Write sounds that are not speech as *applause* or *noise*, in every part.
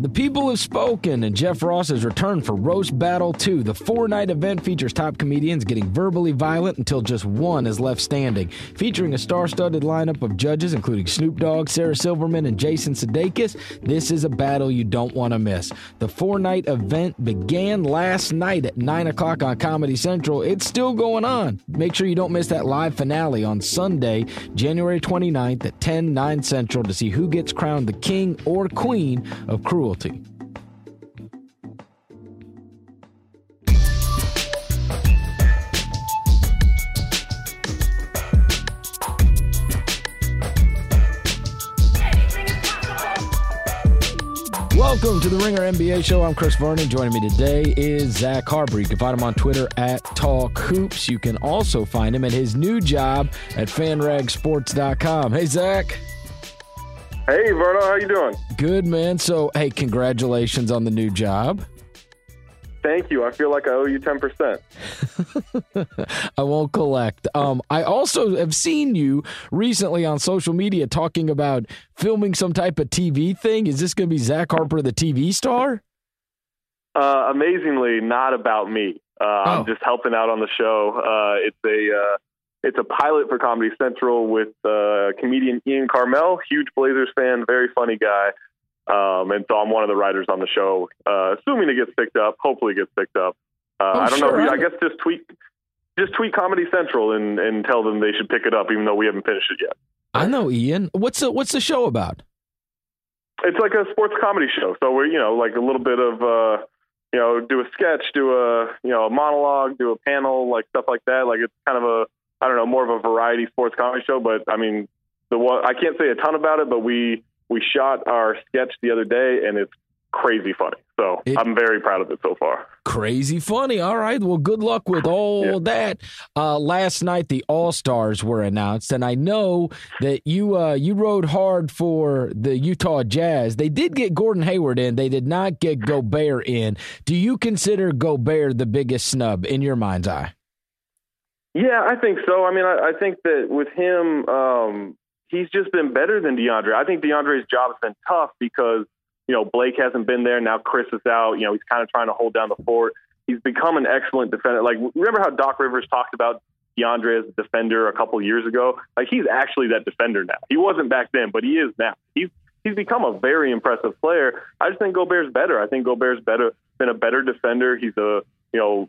The people have spoken, and Jeff Ross has returned for Roast Battle 2. The four night event features top comedians getting verbally violent until just one is left standing. Featuring a star studded lineup of judges, including Snoop Dogg, Sarah Silverman, and Jason Sudeikis, this is a battle you don't want to miss. The four night event began last night at 9 o'clock on Comedy Central. It's still going on. Make sure you don't miss that live finale on Sunday, January 29th at 10, 9 Central to see who gets crowned the king or queen of cruelty cruelty. Welcome to the Ringer NBA show. I'm Chris Vernon. Joining me today is Zach Harper. You can find him on Twitter at Talk Hoops. You can also find him at his new job at FanRagSports.com. Hey, Zach. Hey, Verno, how you doing? Good, man. So, hey, congratulations on the new job. Thank you. I feel like I owe you 10%. *laughs* I won't collect. Um, I also have seen you recently on social media talking about filming some type of TV thing. Is this going to be Zach Harper, the TV star? Uh, amazingly, not about me. Uh, oh. I'm just helping out on the show. Uh, it's a uh, it's a pilot for Comedy Central with uh, comedian Ian Karmel, huge Blazers fan, very funny guy. Um, and so I'm one of the writers on the show, uh, assuming it gets picked up. Hopefully, it gets picked up. Uh, oh, I don't sure. know. I guess just tweet, just tweet Comedy Central and, and tell them they should pick it up, even though we haven't finished it yet. I know, Ian. What's the What's the show about? It's like a sports comedy show. So we're you know like a little bit of uh, you know do a sketch, do a you know a monologue, do a panel, like stuff like that. Like it's kind of a I don't know, more of a variety sports comedy show. But I mean, the one I can't say a ton about it, but we we shot our sketch the other day, and it's crazy funny. So it, I'm very proud of it so far. Crazy funny. All right. Well, good luck with all yeah. that. Uh, last night the All Stars were announced, and I know that you uh, you rode hard for the Utah Jazz. They did get Gordon Hayward in. They did not get Gobert in. Do you consider Gobert the biggest snub in your mind's eye? Yeah, I think so. I mean, I, I think that with him, um, he's just been better than DeAndre. I think DeAndre's job has been tough because you know Blake hasn't been there. Now Chris is out. You know, he's kind of trying to hold down the fort. He's become an excellent defender. Like remember how Doc Rivers talked about DeAndre as a defender a couple years ago? Like he's actually that defender now. He wasn't back then, but he is now. He's he's become a very impressive player. I just think Gobert's better. I think Gobert's better been a better defender. He's a you know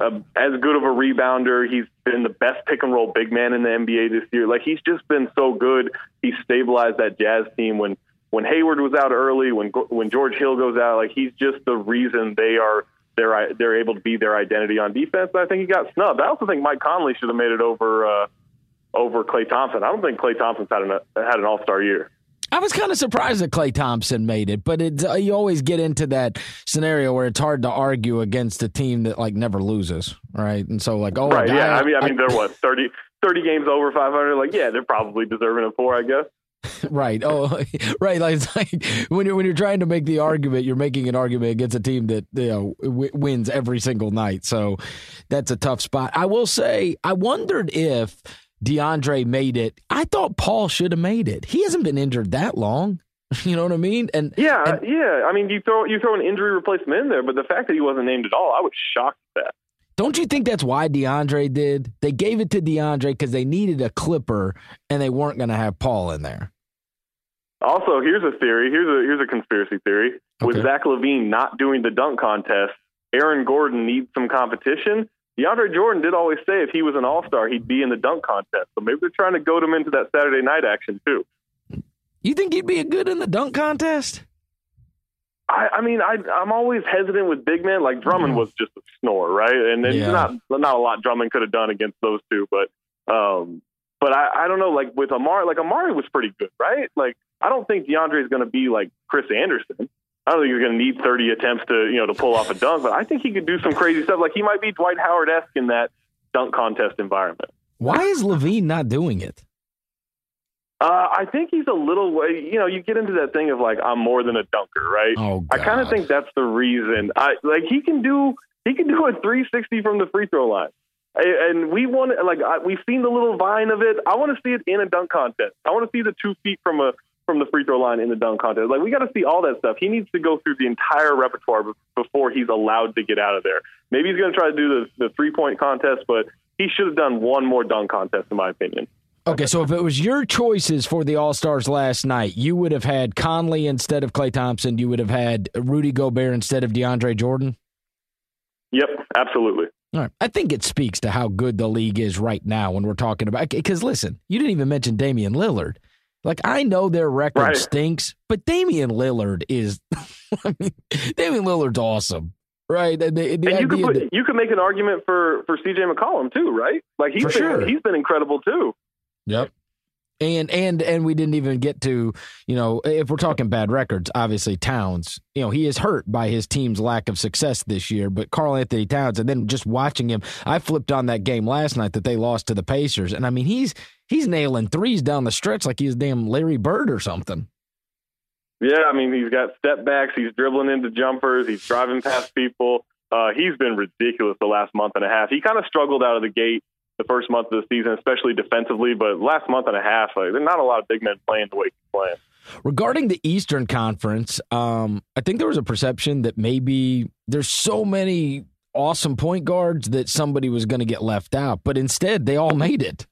as good of a rebounder. He's been the best pick and roll big man in the NBA this year. Like he's just been so good. He stabilized that Jazz team when when Hayward was out early, when when George Hill goes out. Like he's just the reason they are they're they're able to be their identity on defense. I think he got snubbed. I also think Mike Conley should have made it over uh, over Klay Thompson. I don't think Klay Thompson's had an had an All Star year. I was kind of surprised that Klay Thompson made it, but it, uh, you always get into that scenario where it's hard to argue against a team that like never loses, right? And so like, oh, right, guy, yeah. I mean, I mean, they're *laughs* what 30, 30 games over five hundred. Like, yeah, they're probably deserving of four, I guess. right. Oh, *laughs* right. Like, it's like when you're when you're trying to make the argument, you're making an argument against a team that you know w- wins every single night. So that's a tough spot. I will say, I wondered if DeAndre made it. I thought Paul should have made it. He hasn't been injured that long. *laughs* You know what I mean? And yeah, and, yeah. I mean, you throw you throw an injury replacement in there, but the fact that he wasn't named at all, I was shocked at that. Don't you think that's why DeAndre did? They gave it to DeAndre because they needed a clipper and they weren't going to have Paul in there. Also, here's a theory. Here's a here's a conspiracy theory. Okay. With Zach LaVine not doing the dunk contest, Aaron Gordon needs some competition, DeAndre Jordan did always say if he was an All Star, he'd be in the dunk contest. So maybe they're trying to goad him into that Saturday night action too. You think he'd be a good in the dunk contest? I, I mean, I, I'm always hesitant with big men. Like Drummond mm. was just a snore, right? And then yeah. not not a lot Drummond could have done against those two, but um, but I, I don't know. Like with Amar'e, like Amar'e was pretty good, right? Like I don't think DeAndre is going to be like Chris Andersen. I don't think he's going to need 30 attempts to, you know, to pull off a dunk, but I think he could do some crazy stuff. Like he might be Dwight Howard esque in that dunk contest environment. Why is LaVine not doing it? Uh, I think he's a little way. You know, you get into that thing of like I'm more than a dunker, right? Oh, God. I kind of think that's the reason. I like he can do he can do a 360 from the free throw line, and we want like I, we've seen the little vine of it. I want to see it in a dunk contest. I want to see the two feet from a from the free throw line in the dunk contest. Like we got to see all that stuff. He needs to go through the entire repertoire before he's allowed to get out of there. Maybe he's going to try to do the, the three point contest, but he should have done one more dunk contest, in my opinion. Okay, so if it was your choices for the All Stars last night, you would have had Conley instead of Klay Thompson. You would have had Rudy Gobert instead of DeAndre Jordan. Yep, absolutely. All right. I think it speaks to how good the league is right now when we're talking about. Because listen, you didn't even mention Damian Lillard. Like I know their record right. stinks, but Damian Lillard is. *laughs* I mean, Damian Lillard's awesome, right? The, the and you could put, that, you could make an argument for for CJ McCollum too, right? Like he's been, sure. he's been incredible too. Yep. And and and we didn't even get to, you know, if we're talking bad records, obviously Towns, you know, he is hurt by his team's lack of success this year, but Karl-Anthony Towns and then just watching him, I flipped on that game last night that they lost to the Pacers and I mean, he's he's nailing threes down the stretch like he's damn Larry Bird or something. Yeah, I mean, he's got step backs, he's dribbling into jumpers, he's driving past people. Uh, he's been ridiculous the last month and a half. He kind of struggled out of the gate the first month of the season, especially defensively. But last month and a half, like, there's not a lot of big men playing the way he's playing. Regarding the Eastern Conference, um, I think there was a perception that maybe there's so many awesome point guards that somebody was going to get left out, but instead they all made it.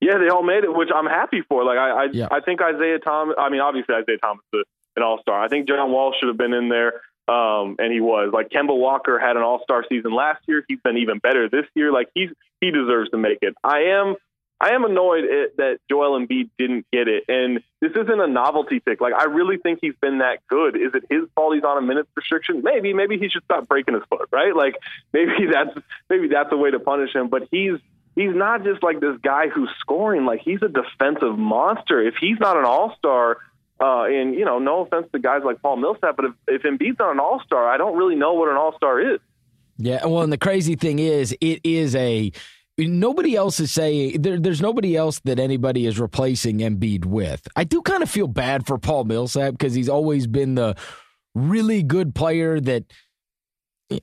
Yeah, they all made it, which I'm happy for. Like I, I, yeah. I think Isaiah Thomas. I mean, obviously Isaiah Thomas is an All Star. I think John Wall should have been in there. Um, and he was like Kemba Walker had an All Star season last year. He's been even better this year. Like he's he deserves to make it. I am I am annoyed at, that Joel Embiid didn't get it, and this isn't a novelty pick. Like I really think he's been that good. Is it his fault he's on a minutes restriction? Maybe maybe he should stop breaking his foot. Right? Like *laughs* maybe that's maybe that's a way to punish him. But he's he's not just like this guy who's scoring. Like he's a defensive monster. If he's not an All Star uh, and you know, no offense to guys like Paul Millsap, but if, if Embiid's not an All Star, I don't really know what an All Star is. Yeah, well, and the crazy thing is, it is a nobody else is saying there, there's nobody else that anybody is replacing Embiid with. I do kind of feel bad for Paul Millsap because he's always been the really good player that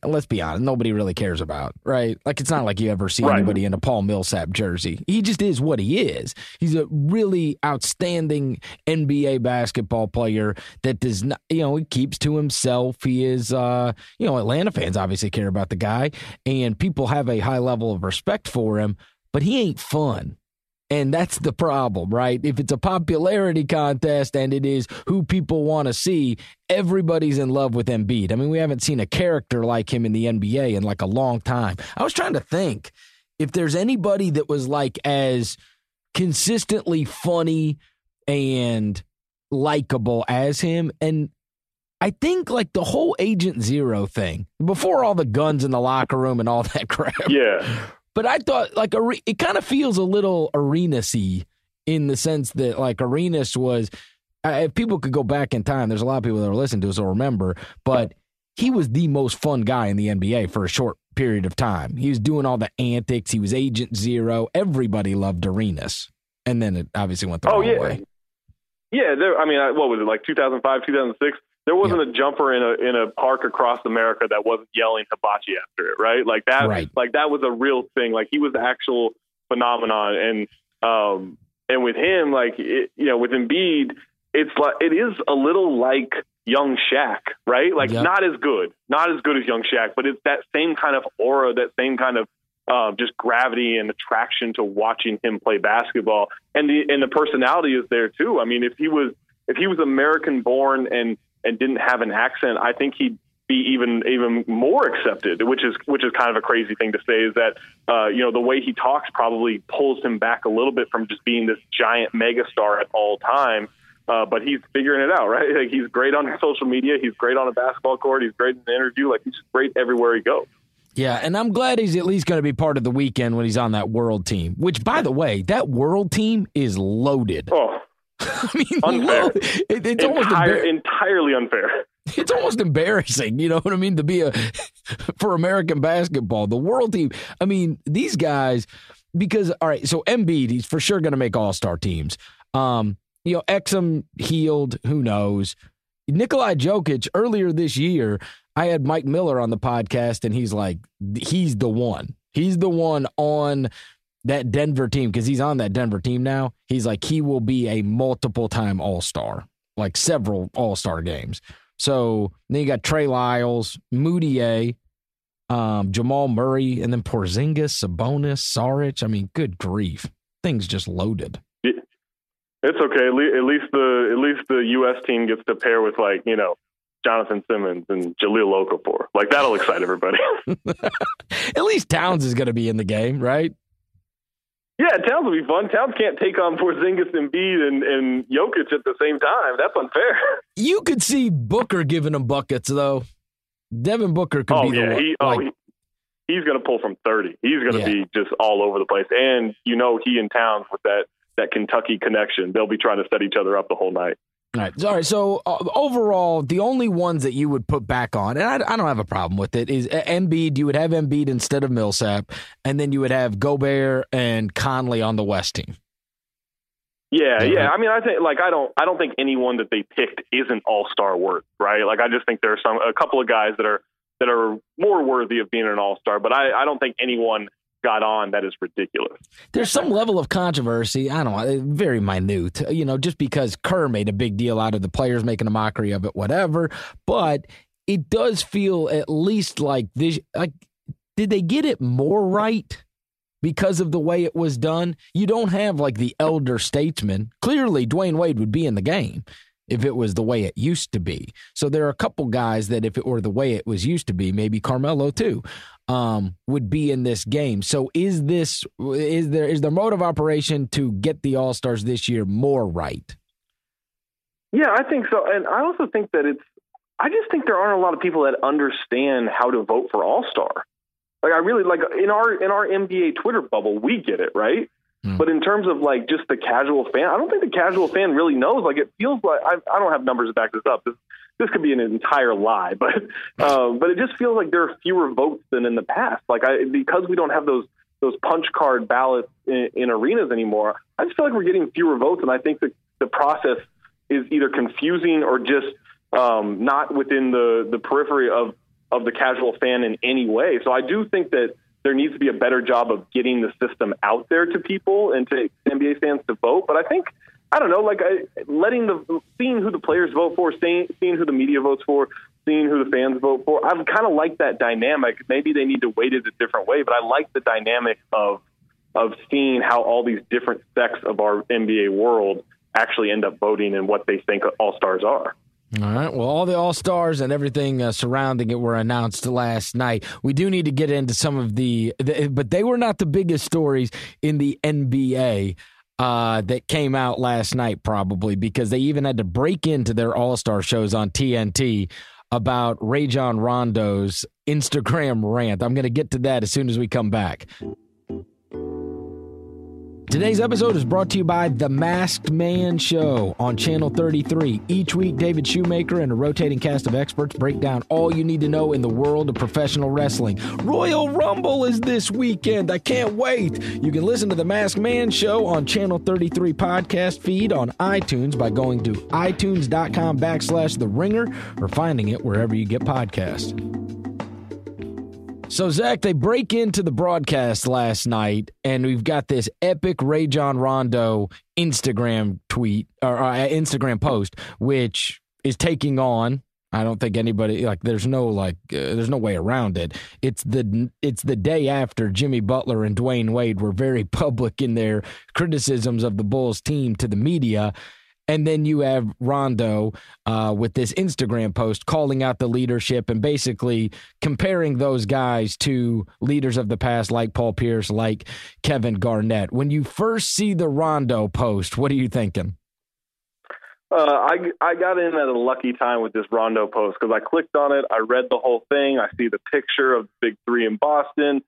let's be honest, nobody really cares about, right? Like it's not like you ever see right. anybody in a Paul Millsap jersey. He just is what he is. He's a really outstanding NBA basketball player that does not, you know, he keeps to himself. He is, uh, you know, Atlanta fans obviously care about the guy, and people have a high level of respect for him, but he ain't fun. And that's the problem, right? If it's a popularity contest and it is who people want to see, everybody's in love with Embiid. I mean, we haven't seen a character like him in the NBA in like a long time. I was trying to think if there's anybody that was like as consistently funny and likable as him. And I think like the whole Agent Zero thing, before all the guns in the locker room and all that *laughs* crap. Yeah. But I thought like it kind of feels a little Arenas-y in the sense that like Arenas was. If people could go back in time, there's a lot of people that are listening to us will remember, but he was the most fun guy in the NBA for a short period of time. He was doing all the antics. He was Agent Zero. Everybody loved Arenas, and then it obviously went the oh, wrong yeah. way. Yeah, there, I mean, what was it like 2005, 2006? There wasn't a jumper in a in a park across America that wasn't yelling hibachi after it, right? Like that, right. like that was a real thing. Like he was the actual phenomenon, and um, and with him, like it, you know, with Embiid, it's like it is a little like young Shaq, right? Like yep. not as good, not as good as young Shaq, but it's that same kind of aura, that same kind of uh, just gravity and attraction to watching him play basketball, and the and the personality is there too. I mean, if he was if he was American born and and didn't have an accent, I think he'd be even even more accepted, which is which is kind of a crazy thing to say. Is that uh, you know the way he talks probably pulls him back a little bit from just being this giant megastar at all time. Uh, but he's figuring it out, right? *laughs* Like he's great on *laughs* social media. He's great on a basketball court. He's great in the interview. Like he's great everywhere he goes. Yeah, and I'm glad he's at least going to be part of the weekend when he's on that world team. Which, by the way, that world team is loaded. Oh, *laughs* I mean, unfair. It, it's Entire, almost embar- entirely unfair. *laughs* It's almost embarrassing, you know what I mean, to be a *laughs* for American basketball, the world team. I mean, these guys because all right, so Embiid, he's for sure going to make All Star teams. Um, you know, Exum healed, who knows? Nikolai Jokic earlier this year, I had Mike Miller on the podcast, and he's like, he's the one. He's the one on that Denver team, because he's on that Denver team now, he's like, he will be a multiple time All Star, like several All Star games. So then you got Trey Lyles, Mudiay, um, Jamal Murray, and then Porzingis, Sabonis, Saric. I mean, good grief, things just loaded. It's okay. At least the at least the U.S. team gets to pair with like you know Jonathan Simmons and Jahlil Okafor. Like that'll excite everybody. *laughs* at least Towns is going to be in the game, right? Yeah, Towns will be fun. Towns can't take on Porzingis and Embiid and, and Jokic at the same time. That's unfair. *laughs* You could see Booker giving them buckets though. Devin Booker could oh, be yeah. the he, oh, he, he's going to pull from 30. He's going to yeah. be just all over the place. And you know he and Towns with that that Kentucky connection, they'll be trying to set each other up the whole night. All right. All right. So uh, overall, the only ones that you would put back on, and I, I, don't have a problem with it, is Embiid. You would have Embiid instead of Millsap, and then you would have Gobert and Conley on the West team. Yeah, mm-hmm. yeah. I mean, I think like I don't, I don't think anyone that they picked isn't all star worth, right? Like I just think there are some a couple of guys that are that are more worthy of being an all star, but I, I don't think anyone got on that is ridiculous. There's some level of controversy. I don't know, eh, very minute, you know, just because Kerr made a big deal out of the players making a mockery of it, whatever. But it does feel at least like this. Like, did they get it more right? Because of the way it was done, you don't have like the elder statesman. Clearly, Dwyane Wade would be in the game if it was the way it used to be. So there are a couple guys that if it were the way it was used to be, maybe Carmelo too, um, would be in this game. So is this is there is the mode of operation to get the All Stars this year more right? Yeah, I think so, and I also think that it's. I just think there aren't a lot of people that understand how to vote for All Star. Like I really like in our in our NBA Twitter bubble, we get it right. Mm. But in terms of like just the casual fan, I don't think the casual fan really knows. Like it feels like I, I don't have numbers to back this up. This, this could be an entire lie, *laughs* but um, but it just feels like there are fewer votes than in the past. Like I because we don't have those those punch card ballots in, in arenas anymore. I just feel like we're getting fewer votes, and I think that the process is either confusing or just um, not within the the periphery of of the casual fan in any way. So I do think that there needs to be a better job of getting the system out there to people and to NBA fans to vote. But I think I don't know, like I, letting the seeing who the players vote for, seeing seeing who the media votes for, seeing who the fans vote for. I've kind of like that dynamic. Maybe they need to weight it a different way, but I like the dynamic of of seeing how all these different sects of our NBA world actually end up voting and what they think all stars are. All right. Well, all the All Stars and everything uh, surrounding it were announced last night. We do need to get into some of the, the but they were not the biggest stories in the NBA uh, that came out last night, probably because they even had to break into their All Star shows on TNT about Rajon Rondo's Instagram rant. I'm going to get to that as soon as we come back. Today's episode is brought to you by The Masked Man Show on Channel 33. Each week, David Shoemaker and a rotating cast of experts break down all you need to know in the world of professional wrestling. Royal Rumble is this weekend. I can't wait. You can listen to The Masked Man Show on Channel 33 podcast feed on iTunes by going to itunes.com backslash The Ringer or finding it wherever you get podcasts. So, Zach, they break into the broadcast last night, and we've got this epic Rajon Rondo Instagram tweet or uh, Instagram post, which is taking on. I don't think anybody like. There's no like. Uh, there's no way around it. It's the it's the day after Jimmy Butler and Dwyane Wade were very *laughs* public in their criticisms of the Bulls team to the media, and then you have Rondo uh, with this Instagram post calling out the leadership and basically comparing those guys to leaders of the past, like Paul Pierce, like Kevin Garnett. When you first see the Rondo post, what are you thinking? Uh, I I got in at a lucky time with this Rondo post because I clicked on it, I read the whole thing, I see the picture of the Big Three in Boston,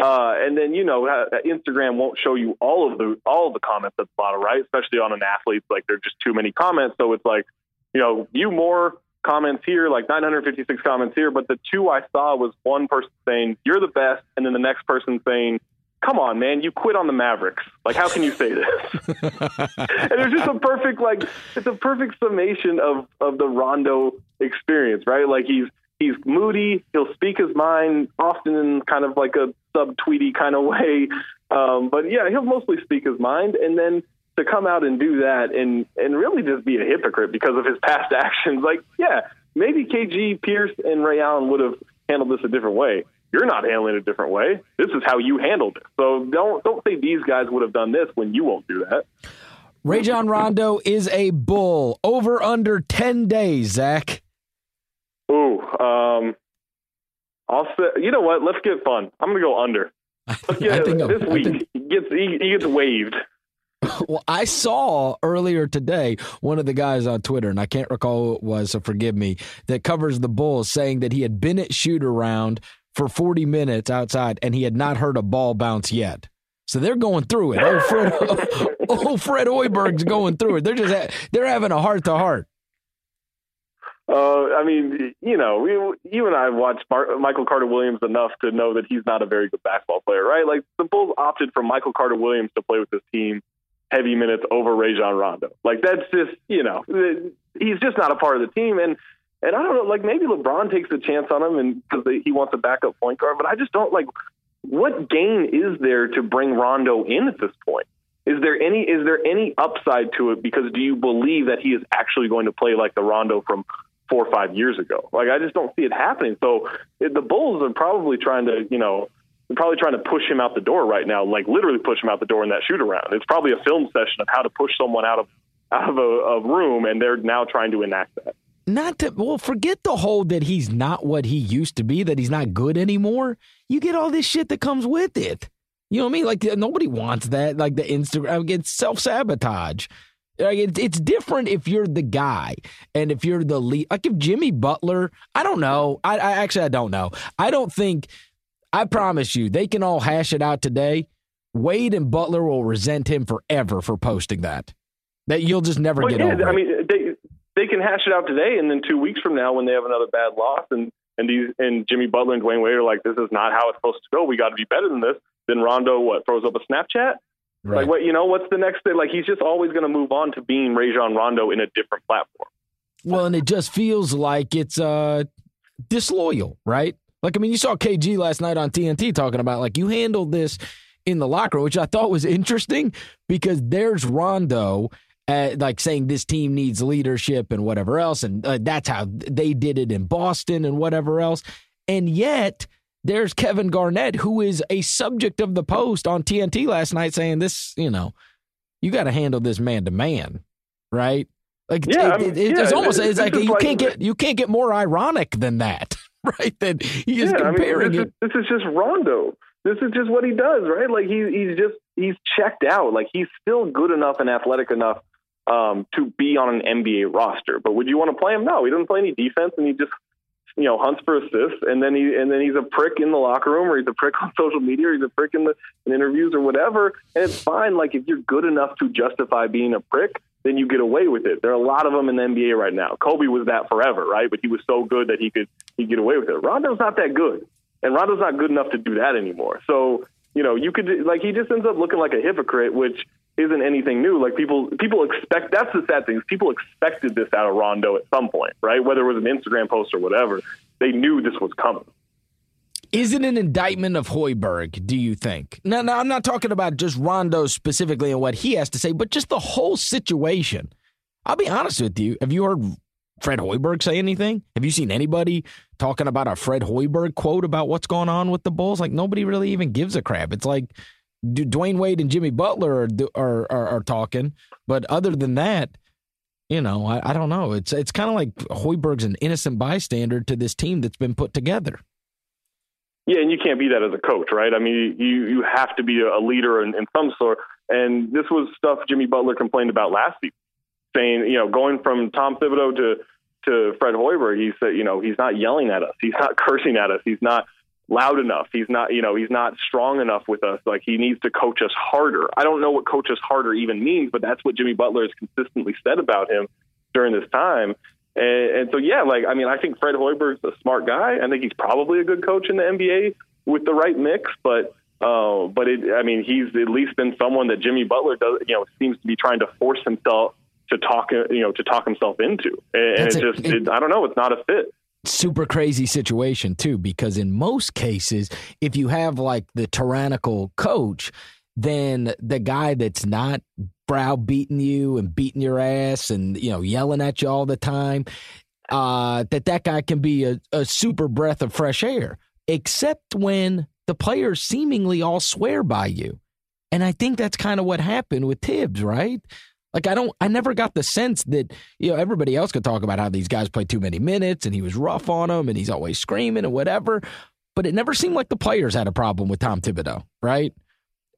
uh, and then you know Instagram won't show you all of the all of the comments at the bottom, right? Especially on an athlete, like there's just too many comments. So it's like, you know, view more comments here, like 956 comments here. But the two I saw was one person saying you're the best, and then the next person saying, "Come on, man, you quit on the Mavericks. Like, how can you say this?" *laughs* and it's just a perfect like it's a perfect summation of of the Rondo experience, right? Like he's he's moody. He'll speak his mind often in kind of like a subtweety kind of *laughs* way. Um, but yeah, he'll mostly speak his mind, and then to come out and do that and and really just be a hypocrite because of his *laughs* past actions. Like, yeah, maybe KG Pierce and Ray Allen would have handled this a different way. You're not handling it a different way. This is how you handled it. So don't don't say these guys would have done this when you won't do that. Rajon Rondo is a bull. Over under ten days, Zach. Um, I'll say. You know what? Let's get fun. I'm gonna go under. Let's get, this week think... he gets he, he gets waived. *laughs* Well, I saw earlier today one of the guys on Twitter, and I can't recall who it was, so forgive me, that covers the Bulls saying that he had been at shoot around for 40 minutes outside and he had not heard a ball bounce yet. So they're going through it. Oh, Fred, *laughs* oh, Fred Hoiberg's going through it. They're just they're having a heart to heart. Uh, I mean, you know, we, you and I have watched Mar- Michael Carter Williams enough to know that he's not a very good basketball player, right? Like the Bulls opted for Michael Carter Williams to play with this team heavy minutes over Rajon Rondo. Like that's just, you know, he's just not a part of the team. And and I don't know, like maybe LeBron takes a chance on him and because he wants a backup point guard, but I just don't like what gain is there to bring Rondo in at this point? Is there any is there any upside to it? Because do you believe that he is actually going to play like the Rondo from four or five years ago? Like I just don't see it happening. So the Bulls are probably trying to, you know, probably trying to push him out the door right now, like literally push him out the door in that shoot around. It's probably a film session of how to push someone out of out of a, a room, and they're now trying to enact that. Not to well, forget the whole that he's not what he used to be, that he's not good anymore. You get all this shit that comes with it. You know what I mean? Like nobody wants that. Like the Instagram, it's self sabotage. Like it's it's different if you're the guy and if you're the lead. Like if Jimmy Butler, I don't know. I, I actually I don't know. I don't think I promise you, they can all hash it out today. Wade and Butler will resent him forever for posting that. That you'll just never well, get yeah, over. I mean, they they can hash it out today, and then two weeks from now, when they have another bad loss, and and these and Jimmy Butler and Dwyane Wade are like, this is not how it's supposed to go. We got to be better than this. Then Rondo what throws up a Snapchat. Right. Like what you know? What's the next thing? Like he's just always going to move on to being Rajon Rondo in a different platform. Well, and it just feels like it's uh disloyal, right? Like, I mean, you saw KG last night on TNT talking about like you handled this in the locker room, which I thought was interesting because there's Rondo. Uh, like saying this team needs leadership and whatever else, and uh, that's how they did it in Boston and whatever else. And yet, there's Kevin Garnett, who is a subject of the post on TNT last night, saying this, you know, you got to handle this man to man, right? Like, yeah, it, it, it's yeah, almost it's like you like, can't get you can't get more ironic than that. *laughs* right? That he is yeah, comparing I mean, this, is, this is just Rondo. This is just what he does, right? Like he, he's just he's checked out. Like he's still good enough and athletic enough um, to be on an NBA roster. But would you want to play him? No, he doesn't play any defense, and he just you know hunts for assists, and then he and then he's a prick in the locker room, or he's a prick on *laughs* social media, or he's a prick in the in interviews or whatever. And it's fine. Like if you're good enough to justify being a prick, then you get away with it. There are a lot of them in the NBA right now. Kobe was that forever, right? But he was so good that he could he get away with it. Rondo's not that good, and Rondo's not good enough to do that anymore. So you know, you could like he just ends up looking like a hypocrite, which isn't anything new. Like people people expect that's the sad thing. People expected this out of Rondo at some point, right? Whether it was an Instagram post or whatever, they knew this was coming. Is it an indictment of Hoiberg, do you think? Now, now, I'm not talking about just Rondo specifically and what he has to say, but just the whole situation. I'll be honest with you. Have you heard Fred Hoiberg say anything? Have you seen anybody talking about a Fred Hoiberg quote about what's going on with the Bulls? Like, nobody really even gives a crap. It's like Dwyane Wade and Jimmy Butler are, are, are, are talking, but other than that, you know, I, I don't know. It's it's kind of like Hoiberg's an innocent bystander to this team that's been put together. Yeah, and you can't be that as a coach, right? I mean, you you have to be a leader in, in some sort. And this was stuff Jimmy Butler complained about last season, saying, you know, going from Tom Thibodeau to to Fred Hoiberg, he said, you know, he's not yelling at us, he's not *laughs* cursing at us, he's not loud enough, he's not, you know, he's not strong enough with us. Like he needs to coach us harder. I don't know what coach us harder even means, but that's what Jimmy Butler has consistently said about him during this time. And, and so, yeah, like, I mean, I think Fred Hoiberg's a smart guy. I think he's probably a good coach in the NBA with the right mix, but, uh, but it, I mean, he's at least been someone that Jimmy Butler does, you know, seems to be trying to force himself to talk, you know, to talk himself into. And, and it just, it, I don't know, it's not a fit. Super crazy situation too because in most cases if you have like the tyrannical coach then the guy that's not browbeating you and beating your ass and you know yelling at you all the time uh, that that guy can be a, a super breath of fresh air except when the players seemingly all swear by you. And i think that's kind of what happened with Thibs right like I don't I never got the sense that you know everybody else could talk about how these guys play too many minutes and he was rough on them and he's always screaming and whatever, but it never seemed like the players had a problem with Tom Thibodeau, right?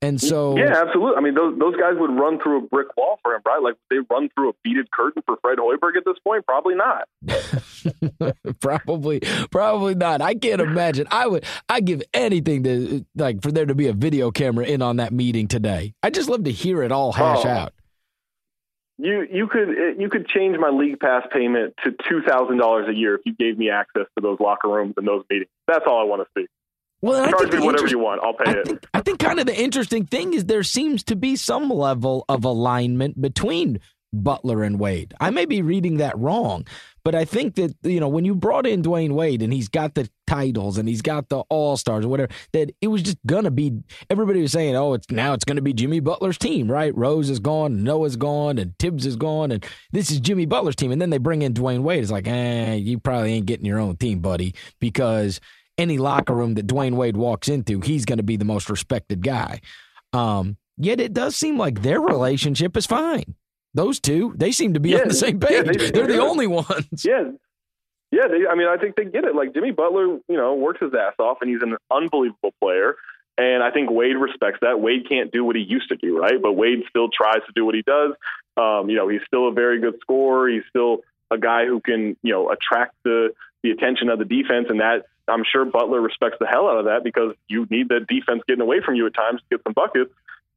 And so Yeah, absolutely. I mean those those guys would run through a brick wall for him, right? Like they run through a beaded curtain for Fred Hoiberg at this point? Probably not. *laughs* probably probably not. I can't imagine. I would I give anything to like for there to be a video camera in on that meeting today. I just love to hear it all hash oh. out. You you could uh, you could change my league pass payment to two thousand dollars a year if you gave me access to those locker rooms and those meetings. That's all I want to see. Well, charge me whatever you want. I'll pay I it. Think, I think kind of the interesting thing is there seems to be some level of alignment between Butler and Wade. I may be reading that wrong, but I think that, you know, when you brought in Dwyane Wade and he's got the titles and he's got the All Stars or whatever, that it was just to be, everybody was saying, oh, it's now it's to be Jimmy Butler's team, right? Rose is gone, Noah's gone, and Thibs is gone, and this is Jimmy Butler's team. And then they bring in Dwyane Wade. It's like, eh, you probably ain't getting your own team, buddy, because any locker room that Dwyane Wade walks into, he's to be the most respected guy. Um, yet it does seem like their relationship is fine. Those two, they seem to be yeah, on the same page. Yeah, they, are the only ones. Yeah. Yeah, they, I mean, I think they get it. Like Jimmy Butler, you know, works his ass off, and he's an unbelievable player. And I think Wade respects that. Wade can't do what he used to do, right? But Wade still tries to do what he does. Um, you know, he's still a very good scorer. He's still a guy who can, you know, attract the the attention of the defense, and that I'm sure Butler respects the hell out of that because you need the defense getting away from you at times to get some buckets.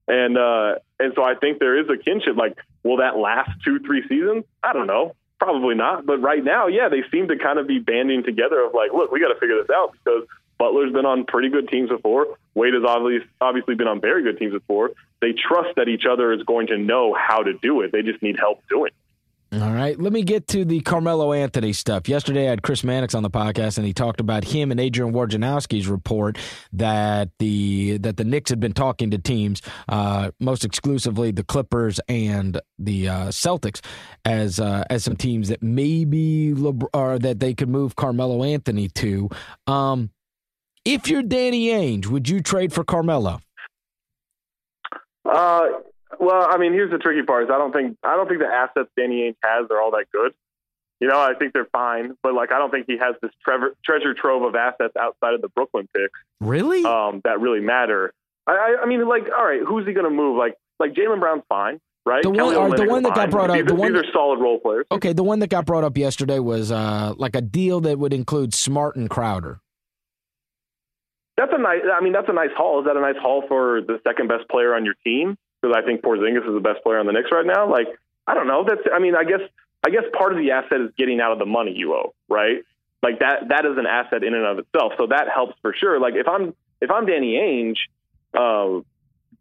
And uh, and so I think there is a kinship. Like, will that last two, three seasons? I don't know. Probably not. But right now, yeah, they seem to kind of be banding together of like, look, we got to figure this out because Butler's been on pretty good teams before. Wade has obviously obviously been on very good teams before. They trust that each other is going to know how to do it. They just need help doing it. All right, let me get to the Carmelo Anthony stuff. Yesterday, I had Chris Mannix on the podcast, and he talked about him and Adrian Wojnarowski's report that the that the Knicks had been talking to teams, uh, most exclusively the Clippers and the uh, Celtics, as uh, as some teams that maybe LeBron, or that they could move Carmelo Anthony to. Um, if you're Danny Ainge, would you trade for Carmelo? Uh, well, I mean, here's the tricky part: is I don't think I don't think the assets Danny Ainge has are all that good. You know, I think they're fine, but like I don't think he has this treasure trove of assets outside of the Brooklyn picks. Really? Um, that really matter. I, I, I mean, like, all right, who's he going to move? Like, like Jaylen Brown's fine, right? The one, or the one that got brought up. These, the one these are solid role players. Okay, the one that got brought up yesterday was uh, like a deal that would include Smart and Crowder. That's a nice. I mean, that's a nice haul. Is that a nice haul for the second best player on your team? Because I think Porzingis is the best player on the Knicks right now. Like, I don't know. That's, I mean, I guess, I guess part of the asset is getting out of the money you owe, right? Like that, that is an asset in and of itself. So that helps for sure. Like if I'm, if I'm Danny Ainge, uh,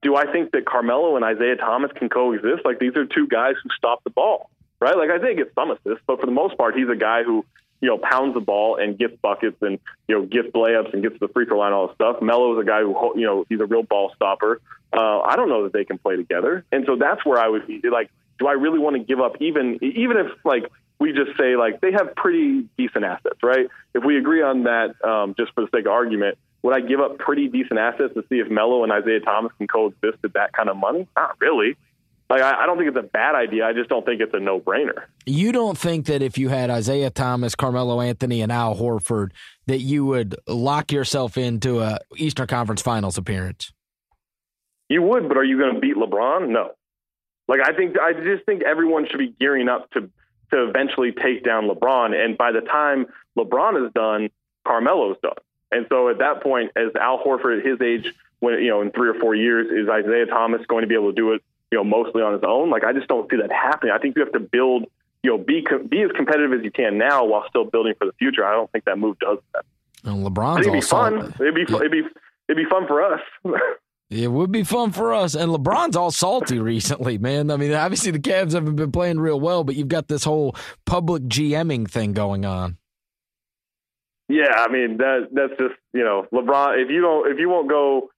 do I think that Carmelo and Isaiah Thomas can coexist? Like these are two guys who stop the ball, right? Like I think it's some assists, but for the most part, he's a guy who you know, pounds the ball and gets buckets and, you know, gets layups and gets to the free throw line, all this stuff. Melo is a guy who, you know, he's a real ball stopper. Uh, I don't know that they can play together. And so that's where I would be like, do I really want to give up even, even if like we just say like they have pretty decent assets, right? If we agree on that, um, just for the sake of argument, would I give up pretty decent assets to see if Melo and Isaiah Thomas can coexist at that kind of money? Not really. Like I, I don't think it's a bad idea. I just don't think it's a no brainer. You don't think that if you had Isaiah Thomas, Carmelo Anthony, and Al Horford, that you would lock yourself into a Eastern Conference Finals appearance? You would, but are you going to beat LeBron? No. Like I think I just think everyone should be gearing up to to eventually take down LeBron, and by the time LeBron is done, Carmelo's done. And so at that point, as Al Horford at his age, when you know in three or four years, is Isaiah Thomas going to be able to do it you know, mostly on his own. Like I just don't see that happening. I think you have to build, you know, be be as competitive as you can now while still building for the future. I don't think that move does that. And LeBron's it'd be fun. It'd be it'd be it'd be fun for us. *laughs* It would be fun for us. And LeBron's all salty recently, man. I mean, obviously the Cavs haven't been playing real well, but you've got this whole public GMing thing going on. Yeah, I mean that that's just you know LeBron. If you don't, if you won't go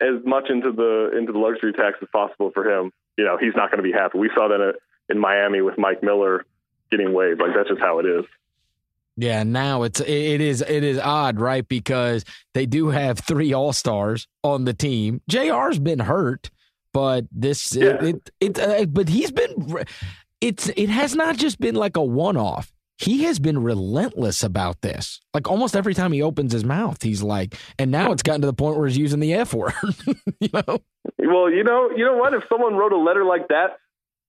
as much into the into the luxury tax as possible for him, you know he's not going to be happy. We saw that in Miami with Mike Miller getting waived. Like that's just how it is. Yeah, now it's it is it is odd, right? Because they do have three All Stars on the team. Jr's been hurt, but this yeah. it it, it uh, but he's been it's it has not just been like a one off he has been relentless about this. Like almost every time he opens his mouth, he's like, and now it's gotten to the point where he's using the F word. *laughs* you know? Well, you know, you know what? If someone wrote a letter like that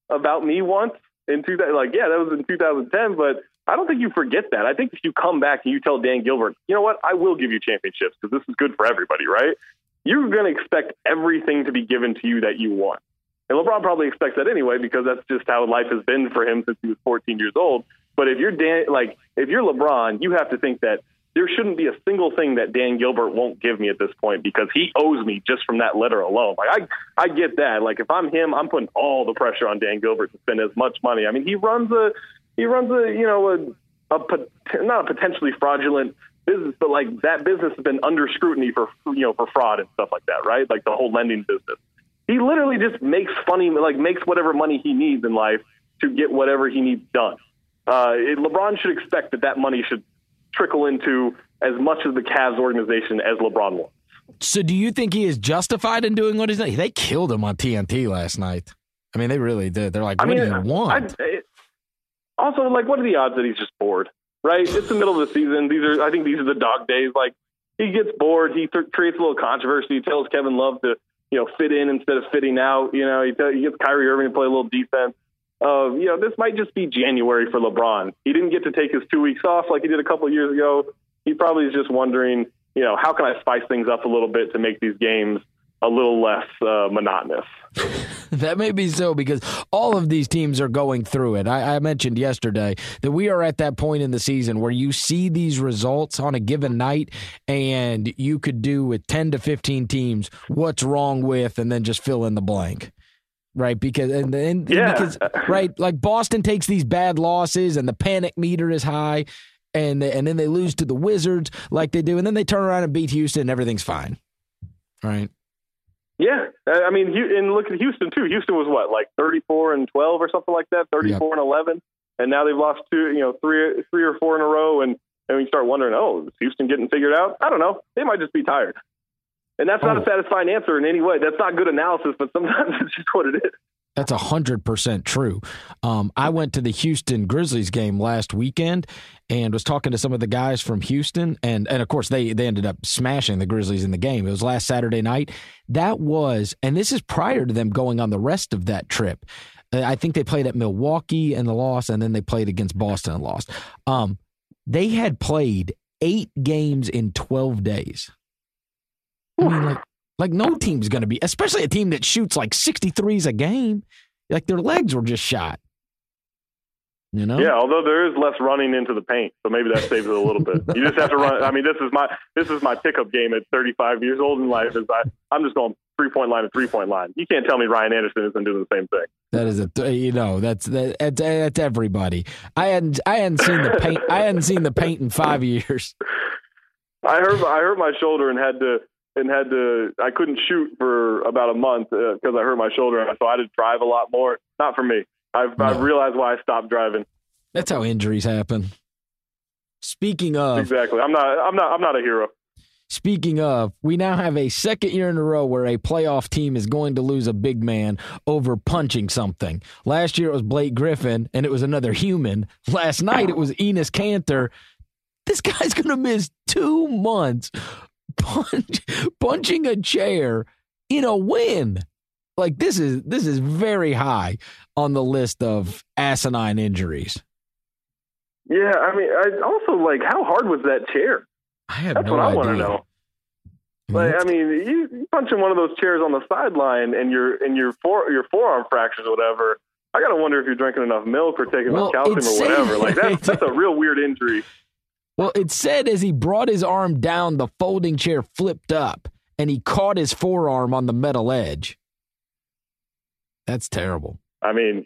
about me once in two, like yeah, that was in 2010, but I don't think you forget that. I think if you come back and you tell Dan Gilbert, you know what, I will give you championships because this is good for everybody, right? You're going to expect everything to be given to you that you want. And LeBron probably expects that anyway because that's just how life has been for him since he was 14 years old. But if you're Dan, like if you're LeBron, you have to think that there shouldn't be a single thing that Dan Gilbert won't give me at this point because he owes me just from that letter alone. Like I, I get that. Like if I'm him, I'm putting all the pressure on Dan Gilbert to spend as much money. I mean, he runs a, he runs a, you know, a, a not a potentially fraudulent business, but like that business has been under scrutiny for, you know, for fraud and stuff like that, right? Like the whole lending business. He literally just makes funny, like makes whatever money he needs in life to get whatever he needs done uh, LeBron should expect that that money should trickle into as much of the Cavs organization as LeBron wants. So, do you think he is justified in doing what he's doing? They killed him on TNT last night. I mean, they really did. They're like, what I mean, do you want? I, also, like, what are the odds that he's just bored? Right? It's the middle of the season. These are, I think, these are the dog days. Like, he gets bored. He th- creates a little controversy. He tells Kevin Love to, you know, fit in instead of fitting out. You know, he, t- he gets Kyrie Irving to play a little defense of, you know, this might just be January for LeBron. He didn't get to take his two weeks off like he did a couple years ago. He probably is just wondering, you know, how can I spice things up a little bit to make these games a little less uh, monotonous. *laughs* that may be so because all of these teams are going through it. I, I, mentioned yesterday that we are at that point in the season where you see these results on a given night and you could do with 10 to 15 teams what's wrong with and then just fill in the blank right? Because and, then yeah. because right, like Boston takes these bad losses and the panic meter is high, and and then they lose to the Wizards like they do, and then they turn around and beat Houston, and everything's fine, right? Yeah, uh, I mean, and look at Houston too. Houston was what, like thirty-four and twelve or something like that, thirty-four yep. and eleven, and now they've lost two, you know, three, three or four in a row, and and we start wondering, oh, is Houston getting figured out? I don't know. They might just be tired. And that's not oh. a satisfying answer in any way. That's not good analysis, but sometimes *laughs* it's just what it is. That's a hundred percent true. Um, I went to the Houston Grizzlies game last weekend and was talking to some of the guys from Houston, and and of course they they ended up smashing the Grizzlies in the game. It was last Saturday night. That was, and this is prior to them going on the rest of that trip. Uh, I think they played at Milwaukee and the loss, and then they played against Boston and lost. Um, they had played eight games in twelve days. I mean, like, like no team's going to be, especially a team that shoots like 63s a game. Like their legs were just shot. You know? Yeah, although there is less running into the paint, so maybe that saves it a little bit. You just have to run. I mean, this is my this is my pickup game at 35 years old in life. Is I I'm just going three point line to three point line. You can't tell me Ryan Anderson isn't doing the same thing. That is a you know that's that, that's, that's everybody. I hadn't I hadn't seen the paint. I hadn't seen the paint in five years. I hurt I hurt my shoulder and had to and had to I couldn't shoot for about a month because uh, I hurt my shoulder, so I had to drive a lot more. Not for me. I've, no. I've realized why I stopped driving. That's how injuries happen. Speaking of exactly, I'm not I'm not I'm not a hero. Speaking of, we now have a second year in a row where a playoff team is going to lose a big man over punching something. Last year it was Blake Griffin, and it was another human. Last night it was Enes Kanter. This guy's going to miss two months punch, punching a chair in a win. Like this is this is very high on the list of asinine injuries. Yeah, I mean, I also like how hard was that chair? I have That's no what I want to know. Like, I mean, you, you punching one of those chairs on the sideline, and your and your fore, your forearm fractures or whatever. I gotta wonder if you're drinking enough milk or taking well, enough calcium or whatever. *laughs* Like that's that's a real weird injury. Well, it said as he brought his arm down, the folding chair flipped up and he caught his forearm on the metal edge. That's terrible. I mean,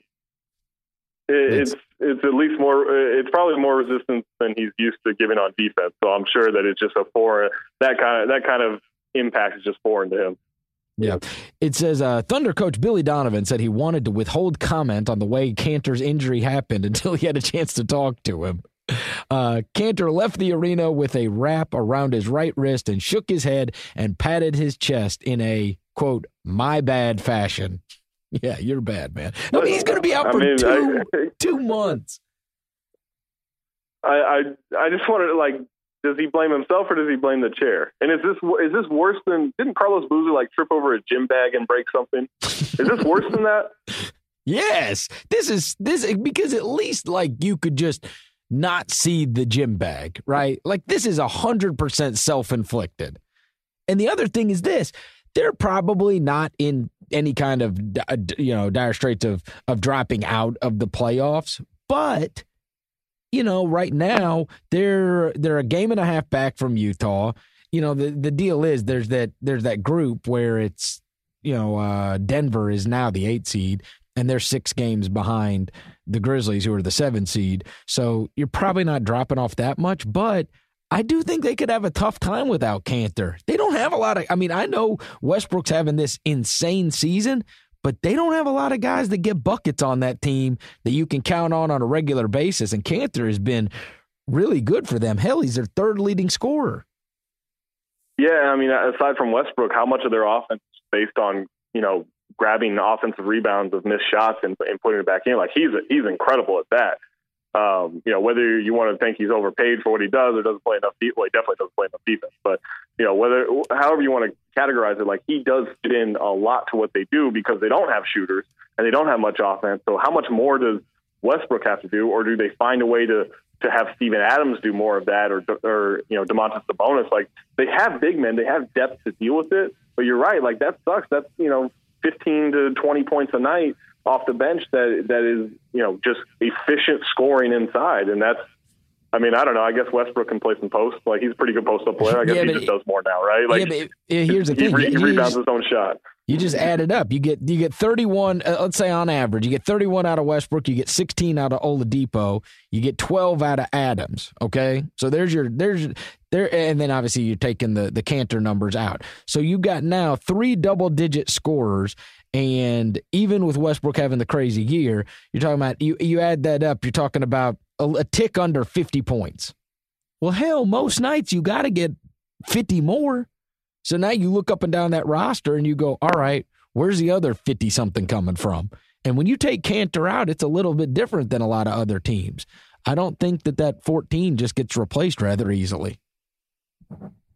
it's it's at least more. It's probably more resistance than he's used to giving on defense. So I'm sure that it's just a foreign that kind of that kind of impact is just foreign to him. Yeah. It says uh, Thunder coach Billy Donovan said he wanted to withhold comment on the way Kanter's injury happened *laughs* until he had a chance to talk to him. Uh, Kanter left the arena with a wrap around his right wrist and shook his head and patted his chest in a quote, my bad fashion. *laughs* Yeah, you're bad, man. I mean, he's going to be out for I mean, two, I, *laughs* two months. I, I I just wanted to like does he blame himself or does he blame the chair? And is this is this worse than didn't Carlos Boozer like trip over a gym bag and break something? Is this worse than that? *laughs* Yes, this is this because at least like you could just not see the gym bag, right? Like this is a hundred percent self inflicted. And the other thing is this: they're probably not in any kind of you know dire straits of of dropping out of the playoffs, but you know, right now they're they're a game and a half back from Utah. You know, the the deal is there's that there's that group where it's you know uh, Denver is now the eight seed and they're six games behind the Grizzlies who are the seven seed. So you're probably not dropping off that much, but I do think they could have a tough time without Kanter. They don't have a lot of. I mean, I know Westbrook's having this insane season, but they don't have a lot of guys that get buckets on that team that you can count on on a regular basis. And Kanter has been really good for them. Hell, he's their third leading scorer. Yeah, I mean, aside from Westbrook, how much of their offense is based on you know grabbing offensive rebounds of missed shots and, and putting it back in? Like he's he's incredible at that. Um, you know, whether you want to think he's overpaid for what he does or doesn't play enough, de- well, he definitely doesn't play enough defense. But you know, whether however you want to categorize it, like he does fit in a lot to what they do because they don't have shooters and they don't have much offense. So how much more does Westbrook have to do, or do they find a way to to have Steven Adams do more of that, or or you know, Domantas Sabonis? Like they have big men, they have depth to deal with it. But you're right, like that sucks. That's you know, 15 to 20 points a night off the bench that that is you know just efficient scoring inside, and that's. I mean, I don't know. I guess Westbrook can play some post. Like he's a pretty good post up player. I guess yeah, he just does more now, right? Like, yeah, but here's the thing: he, he rebounds his own shot. You just add it up. You get you get 31. Uh, let's say on average, you get 31 out of Westbrook. You get 16 out of Oladipo. You get 12 out of Adams. Okay, so there's your there's there, and then obviously you're taking the the Kanter numbers out. So you've got now three double digit scorers, and even with Westbrook having the crazy year, you're talking about you you add that up, you're talking about a, a tick under 50 points. Well, hell, most nights you got to get 50 more. So now you look up and down that roster and you go, all right, where's the other 50 something coming from? And when you take Kanter out, it's a little bit different than a lot of other teams. I don't think that that 14 just gets replaced rather easily.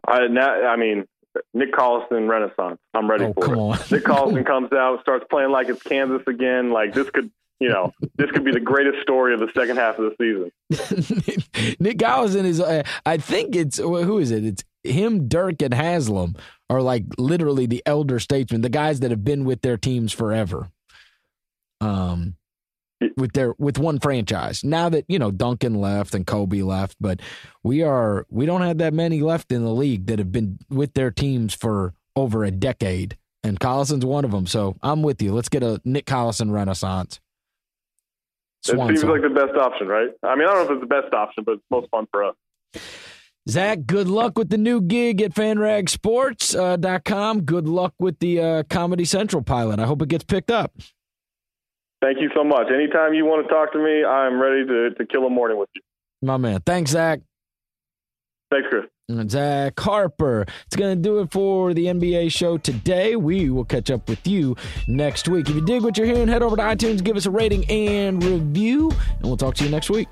I, now, I mean, Nick Collison Renaissance. I'm ready oh, for it. On. Nick Collison comes out, starts playing like it's Kansas again. Like this could, you know, this could be the greatest story of the second half of the season. *laughs* Nick Collison is. Uh, I think it's who is it? It's him, Dirk, and Haslem are like literally the elder statesmen, the guys that have been with their teams forever. Um, with their with one franchise. Now that you know Duncan left and Kobe left, but we are we don't have that many left in the league that have been with their teams for over a decade, and Collison's one of them. So I'm with you. Let's get a Nick Collison renaissance. Swan it seems song. like the best option, right? I mean, I don't know if it's the best option, but it's most fun for us. Zach, good luck with the new gig at fanragsports.com. Uh, good luck with the uh, Comedy Central pilot. I hope it gets picked up. Thank you so much. Anytime you want to talk to me, I'm ready to, to kill a morning with you. My man. Thanks, Zach. Thanks, Chris. Zach Harper. It's going to do it for the NBA show today. We will catch up with you next week. If you dig what you're hearing, head over to iTunes, give us a rating and review, and we'll talk to you next week.